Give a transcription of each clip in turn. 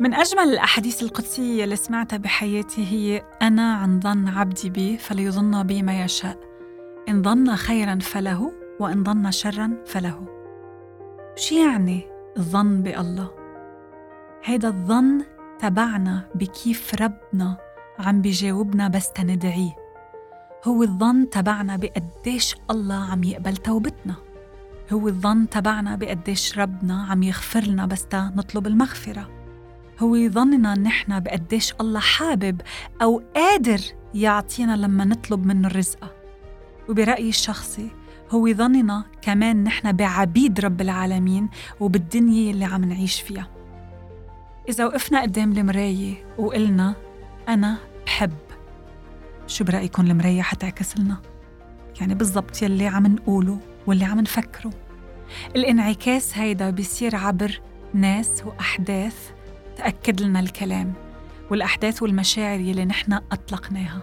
من أجمل الأحاديث القدسية اللي سمعتها بحياتي هي أنا عن ظن عبدي بي فليظن بي ما يشاء. إن ظن خيرا فله وإن ظن شرا فله. شو يعني الظن بالله؟ هيدا الظن تبعنا بكيف ربنا عم بيجاوبنا بس تندعيه. هو الظن تبعنا بقديش الله عم يقبل توبتنا. هو الظن تبعنا بقديش ربنا عم يغفر لنا بس نطلب المغفرة. هو يظننا نحن بقديش الله حابب أو قادر يعطينا لما نطلب منه الرزقة وبرأيي الشخصي هو يظننا كمان نحن بعبيد رب العالمين وبالدنيا اللي عم نعيش فيها. إذا وقفنا قدام المراية وقلنا أنا بحب شو برأيكم المراية حتعكس لنا؟ يعني بالضبط يلي عم نقوله واللي عم نفكره. الانعكاس هيدا بيصير عبر ناس وأحداث تأكد لنا الكلام والأحداث والمشاعر يلي نحن أطلقناها.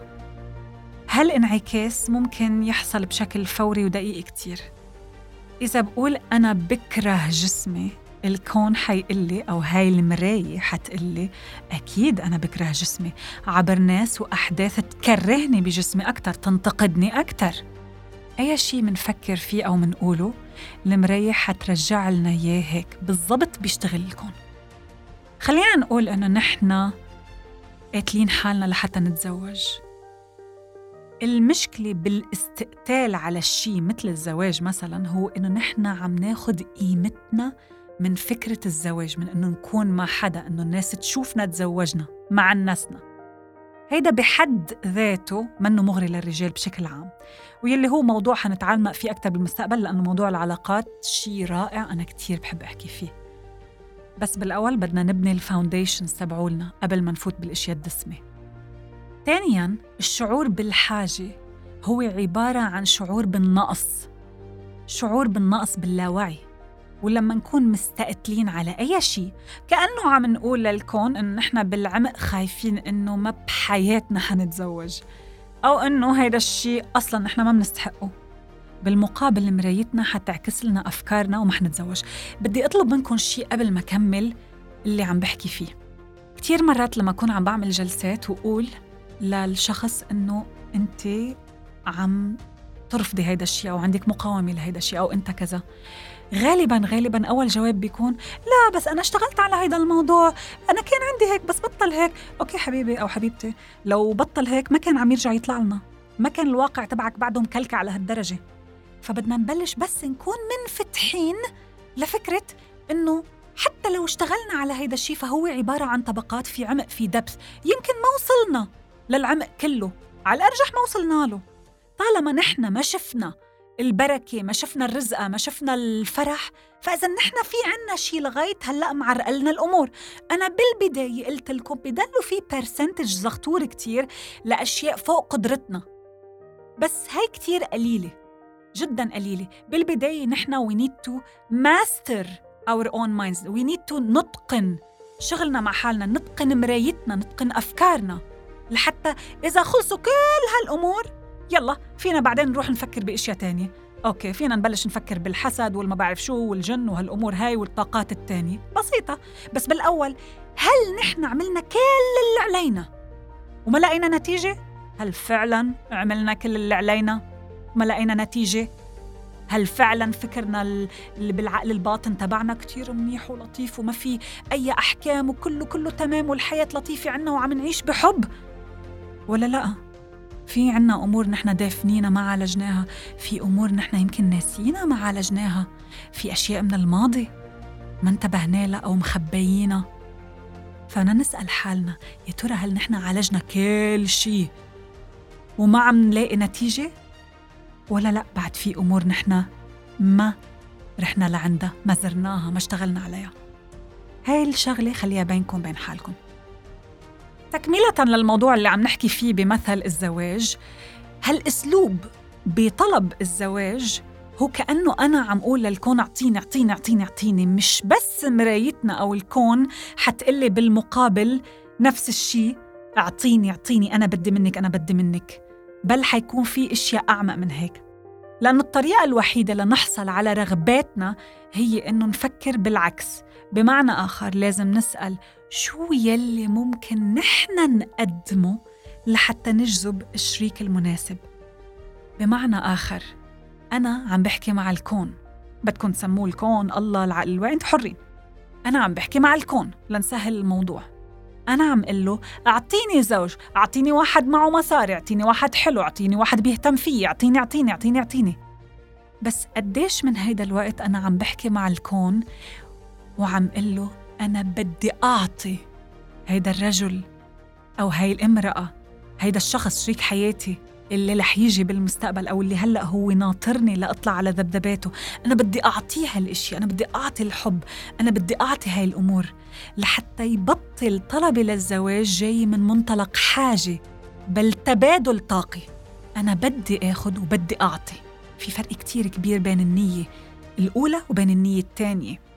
هالانعكاس ممكن يحصل بشكل فوري ودقيق كتير؟ إذا بقول أنا بكره جسمي الكون حيقلي أو هاي المراية حتقلي أكيد أنا بكره جسمي. عبر ناس وأحداث تكرهني بجسمي أكتر تنتقدني أكتر. أي شيء منفكر فيه أو منقوله المراية حترجع لنا إياه هيك بالضبط بيشتغل الكون. خلينا نقول إنه نحن قاتلين حالنا لحتى نتزوج. المشكلة بالاستقتال على الشيء مثل الزواج مثلا هو إنه نحن عم ناخد قيمتنا من فكرة الزواج من إنه نكون مع حدا إنه الناس تشوفنا تزوجنا مع ناسنا. هيدا بحد ذاته منه مغري للرجال بشكل عام. ويلي هو موضوع حنتعلم فيه أكثر بالمستقبل لأنه موضوع العلاقات شيء رائع أنا كتير بحب أحكي فيه. بس بالأول بدنا نبني الفاونديشنز تبعولنا قبل ما نفوت بالأشياء الدسمة. ثانياً الشعور بالحاجة هو عبارة عن شعور بالنقص. شعور بالنقص باللاوعي. ولما نكون مستقتلين على أي شيء كأنه عم نقول للكون إنه نحن بالعمق خايفين إنه ما بحياتنا حنتزوج. أو إنه هيدا الشيء أصلاً نحن ما بنستحقه. بالمقابل مرايتنا حتعكس لنا أفكارنا وما حنتزوج. بدي أطلب منكم شيء قبل ما كمل اللي عم بحكي فيه. كتير مرات لما أكون عم بعمل جلسات وأقول للشخص إنه أنت عم ترفضي هيدا الشيء أو عندك مقاومة لهيدا الشيء أو أنت كذا. غالبا غالبا أول جواب بيكون لا بس أنا اشتغلت على هيدا الموضوع. أنا كان عندي هيك بس بطل هيك. أوكي حبيبي أو حبيبتي لو بطل هيك ما كان عم يرجع يطلع لنا. ما كان الواقع تبعك بعده مكلكع لهالدرجة. فبدنا نبلش بس نكون منفتحين لفكرة إنه حتى لو اشتغلنا على هيدا الشيء فهو عبارة عن طبقات في عمق في دبث يمكن ما وصلنا للعمق كله. على الأرجح ما وصلنا له. طالما نحن ما شفنا البركة ما شفنا الرزقة ما شفنا الفرح فإذا نحن في عنا شيء لغاية هلأ معرقلنا الأمور. أنا بالبداية قلت لكم بضلوا في برسنتج زغطور كتير لأشياء فوق قدرتنا. بس هاي كتير قليلة. جدا قليلة. بالبداية نحن we need to master our own minds. We need to نتقن شغلنا مع حالنا نتقن مرايتنا نتقن أفكارنا لحتى إذا خلصوا كل هالأمور يلا فينا بعدين نروح نفكر بأشياء تانية. أوكي فينا نبلش نفكر بالحسد والما بعرف شو والجن وهالأمور هاي والطاقات التانية. بسيطة. بس بالأول هل نحن عملنا كل اللي علينا؟ وما لقينا نتيجة؟ هل فعلا عملنا كل اللي علينا؟ ما لقينا نتيجة؟ هل فعلا فكرنا اللي بالعقل الباطن تبعنا كتير منيح ولطيف وما في أي أحكام وكله كله تمام والحياة لطيفة عنا وعم نعيش بحب؟ ولا لأ؟ في عنا أمور نحن دافنينها ما عالجناها في أمور نحن يمكن ناسينا ما عالجناها في أشياء من الماضي ما انتبهنا لها أو مخبيينها فأنا نسأل حالنا يا ترى هل نحن عالجنا كل شيء وما عم نلاقي نتيجة؟ ولا لا بعد في أمور نحن ما رحنا لعندها ما زرناها ما اشتغلنا عليها. هاي الشغلة خليها بينكم بين حالكم. تكملة للموضوع اللي عم نحكي فيه بمثل الزواج هالأسلوب بطلب الزواج هو كأنه أنا عم أقول للكون أعطيني أعطيني أعطيني أعطيني مش بس مرايتنا أو الكون حتقلي بالمقابل نفس الشيء أعطيني أعطيني أنا بدي منك أنا بدي منك. بل حيكون في أشياء أعمق من هيك. لأن الطريقة الوحيدة لنحصل على رغباتنا هي إنه نفكر بالعكس. بمعنى آخر لازم نسأل شو يلي ممكن نحن نقدمه لحتى نجذب الشريك المناسب. بمعنى آخر أنا عم بحكي مع الكون. بدكم تسموه الكون الله العقل أنتوا حرين. أنا عم بحكي مع الكون لنسهل الموضوع. أنا عم قل له أعطيني زوج أعطيني واحد معه مصاري أعطيني واحد حلو أعطيني واحد بيهتم فيي أعطيني أعطيني أعطيني أعطيني. بس قديش من هيدا الوقت أنا عم بحكي مع الكون وعم قل له أنا بدي أعطي هيدا الرجل أو هاي الامرأة هيدا الشخص شريك حياتي. اللي رح يجي بالمستقبل أو اللي هلأ هو ناطرني لأطلع على ذبذباته. أنا بدي أعطيه هالاشياء أنا بدي أعطي الحب أنا بدي أعطي هاي الأمور لحتى يبطل طلبي للزواج جاي من منطلق حاجة بل تبادل طاقي أنا بدي آخذ وبدي أعطي. في فرق كتير كبير بين النية الأولى وبين النية الثانية.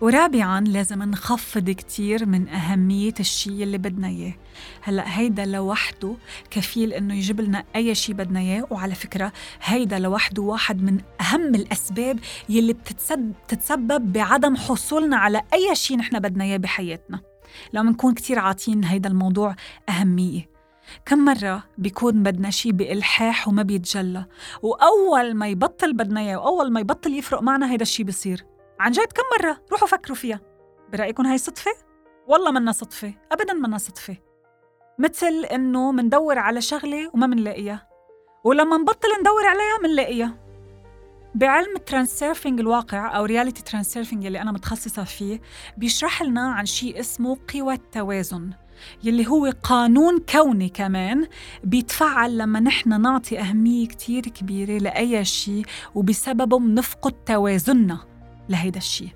ورابعا لازم نخفض كتير من أهمية الشيء اللي بدنا إياه. هلأ هيدا لوحده كفيل إنه يجيب لنا أي شيء بدنا إياه وعلى فكرة هيدا لوحده واحد من أهم الأسباب يلي بتتسبب بعدم حصولنا على أي شيء نحن بدنا إياه بحياتنا. لما نكون كتير عاطين هيدا الموضوع أهمية. كم مرة بيكون بدنا شي بإلحاح وما بيتجلى؟ وأول ما يبطل بدنا إياه وأول ما يبطل يفرق معنا هيدا الشي بصير. عن جد كم مرة روحوا فكروا فيها؟ برأيكم هاي صدفة؟ والله منا صدفة أبدا منا صدفة. مثل إنه مندور على شغلة وما منلاقيها. ولما نبطل ندور عليها منلاقيها. بعلم ال transurfing الواقع أو reality transurfing اللي أنا متخصصة فيه بيشرح لنا عن شيء اسمه قوى التوازن يلي هو قانون كوني كمان بيتفعل لما نحن نعطي أهمية كتير كبيرة لأي شيء وبسببه منفقد توازننا. لهيدا الشيء.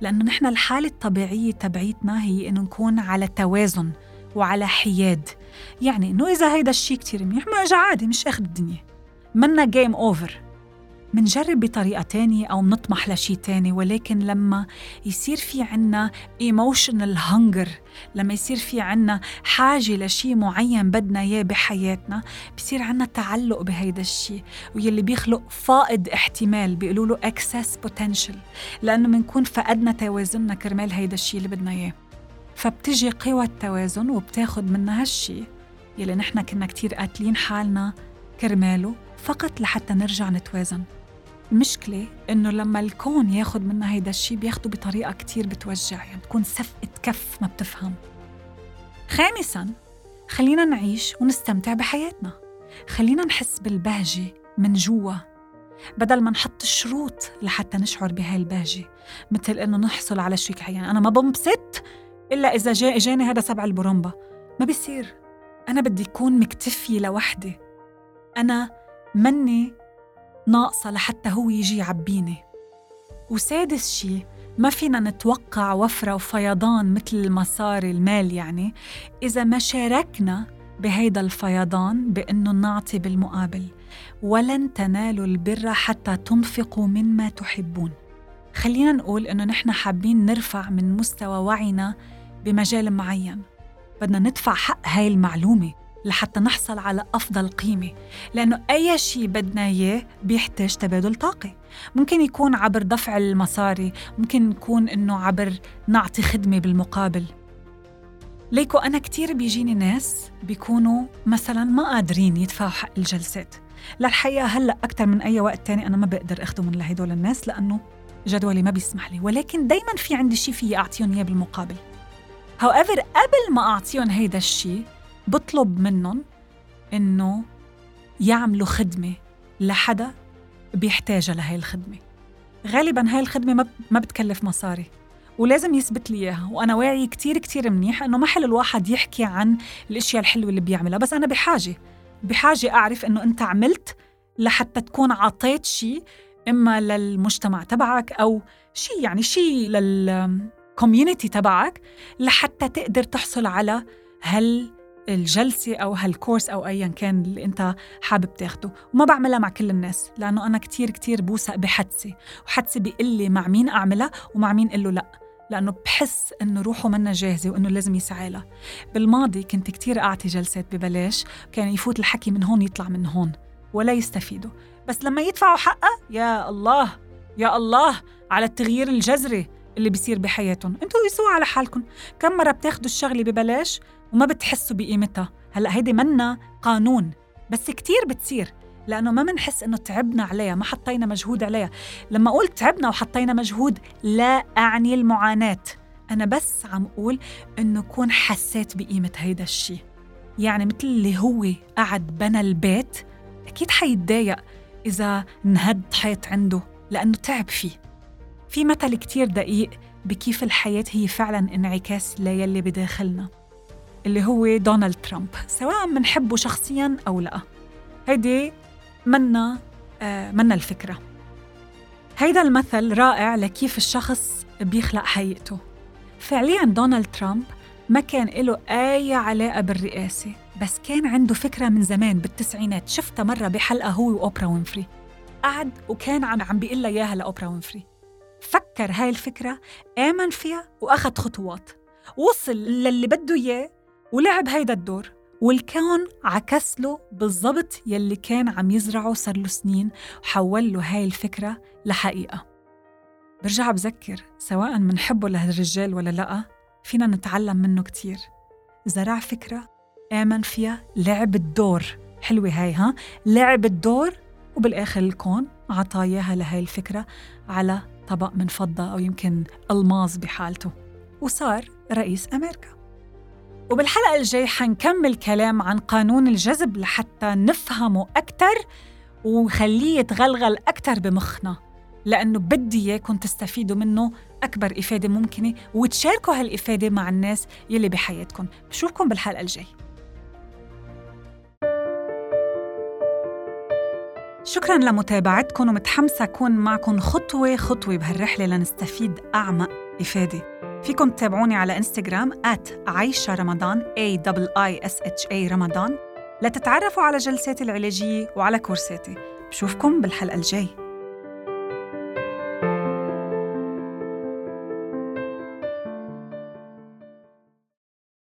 لأنه نحن الحالة الطبيعية تبعيتنا هي إنه نكون على توازن وعلى حياد. يعني إنه إذا هيدا الشيء كتير منيح ما إجا عادي مش آخر الدنيا. منا جيم أوفر منجرب بطريقة تانية أو منطمح لشي تاني ولكن لما يصير في عنا emotional hunger لما يصير في عنا حاجة لشي معين بدنا إياه بحياتنا بصير عنا تعلق بهيدا الشي واللي بيخلق فائض احتمال بيقولوا له excess potential لأنه بنكون فقدنا توازننا كرمال هيدا الشي اللي بدنا إياه. فبتجي قوى التوازن وبتاخد منا هالشي يلي نحن كنا كتير قاتلين حالنا كرماله فقط لحتى نرجع نتوازن. المشكلة إنه لما الكون ياخد منا هيدا الشي بياخده بطريقة كتير بتوجع يعني بتكون سفقة كف ما بتفهم. خامساً خلينا نعيش ونستمتع بحياتنا. خلينا نحس بالبهجة من جوا. بدل ما نحط شروط لحتى نشعر بهاي البهجة مثل إنه نحصل على شيء يعني أنا ما بنبسط إلا إذا جاء إجاني هذا سبع البرومبا. ما بيصير. أنا بدي أكون مكتفية لوحدي. أنا مني ناقصة لحتى هو يجي يعبيني. وسادس شي ما فينا نتوقع وفرة وفيضان مثل المصاري المال يعني. إذا ما شاركنا بهيدا الفيضان بأنه نعطي بالمقابل ولن تنالوا البر حتى تنفقوا مما تحبون. خلينا نقول إنه نحن حابين نرفع من مستوى وعينا بمجال معين. بدنا ندفع حق هاي المعلومة. لحتى نحصل على أفضل قيمة. لأنه أي شيء بدنا إياه بيحتاج تبادل طاقة. ممكن يكون عبر دفع المصاري ممكن يكون إنه عبر نعطي خدمة بالمقابل. ليكو أنا كتير بيجيني ناس بيكونوا مثلا ما قادرين يدفعوا حق الجلسات. للحقيقة هلأ أكثر من أي وقت تاني أنا ما بقدر أخده من لهدول الناس لأنه جدولي ما بيسمح لي. ولكن دايما في عندي شيء فيي أعطيهم إياه بالمقابل. However قبل ما أعطيهم هيدا الشيء بطلب منهم إنه يعملوا خدمة لحدا بيحتاجها لهي الخدمة. غالبا هاي الخدمة ما بتكلف مصاري ولازم يثبت لي إياها وأنا واعي كتير كتير منيح إنه ما حل الواحد يحكي عن الأشياء الحلوة اللي بيعملها بس أنا بحاجة بحاجة أعرف إنه أنت عملت لحتى تكون عطيت شيء إما للمجتمع تبعك أو شيء يعني شيء للكوميونتي تبعك لحتى تقدر تحصل على هل الجلسة أو هالكورس أو أيا كان اللي أنت حابب تاخده. وما بعملها مع كل الناس لأنه أنا كتير كتير بوثق بحدسي وحدسي بيقول لي مع مين أعملها ومع مين قله لأ. لأنه بحس إنه روحه منا جاهزة وإنه لازم يسعى لها. بالماضي كنت كتير أعطي جلسات ببلاش كان يفوت الحكي من هون يطلع من هون ولا يستفيدوا. بس لما يدفعوا حقها يا الله يا الله على التغيير الجذري. اللي بيصير بحياتهم. أنتوا قيسوها على حالكم. كم مرة بتاخدوا الشغلة ببلاش وما بتحسوا بقيمتها؟ هلأ هيدي منا قانون بس كتير بتصير لأنه ما منحس إنه تعبنا عليها ما حطينا مجهود عليها. لما أقول تعبنا وحطينا مجهود لا أعني المعاناة. أنا بس عم أقول إنه كون حسيت بقيمة هيدا الشيء يعني مثل اللي هو قعد بنى البيت أكيد حيتضايق إذا انهد حيط عنده لأنه تعب فيه. في مثل كتير دقيق بكيف الحياة هي فعلا انعكاس ليلي بداخلنا اللي هو دونالد ترامب سواء منحبه شخصيا أو لا. هيدي منا آه منا الفكرة. هيدا المثل رائع لكيف الشخص بيخلق حقيقته. فعليا دونالد ترامب ما كان له أي علاقة بالرئاسة بس كان عنده فكرة من زمان بالتسعينات. شفتها مرة بحلقة هو وأوبرا وينفري. قعد وكان عم عم بيقول لها إياها لأوبرا وينفري. فكر هاي الفكرة آمن فيها وأخذ خطوات. وصل للي بده إياه ولعب هيدا الدور. والكون عكس له بالضبط يلي كان عم يزرعه صار له سنين وحول له هاي الفكرة لحقيقة. برجع بذكر سواء منحبه لهالرجال ولا لأ فينا نتعلم منه كتير. زرع فكرة آمن فيها لعب الدور. حلوة هاي ها؟ لعب الدور وبالآخر الكون عطاه إياها لهاي الفكرة على طبق من فضة أو يمكن ألماظ بحالته وصار رئيس أمريكا. وبالحلقة الجاي حنكمل كلام عن قانون الجذب لحتى نفهمه أكثر وخليه يتغلغل أكثر بمخنا لأنه بدي إياكم تستفيدوا منه أكبر إفادة ممكنة وتشاركوا هالإفادة مع الناس يلي بحياتكم. بشوفكم بالحلقة الجاي شكرا لمتابعتكم ومتحمسة أكون معكم خطوة خطوة بهالرحلة لنستفيد أعمق إفادة. فيكم تتابعوني على إنستغرام عايشة رمضان A I S H A رمضان. لتتعرفوا على جلساتي العلاجية وعلى كورساتي. بشوفكم بالحلقة الجاي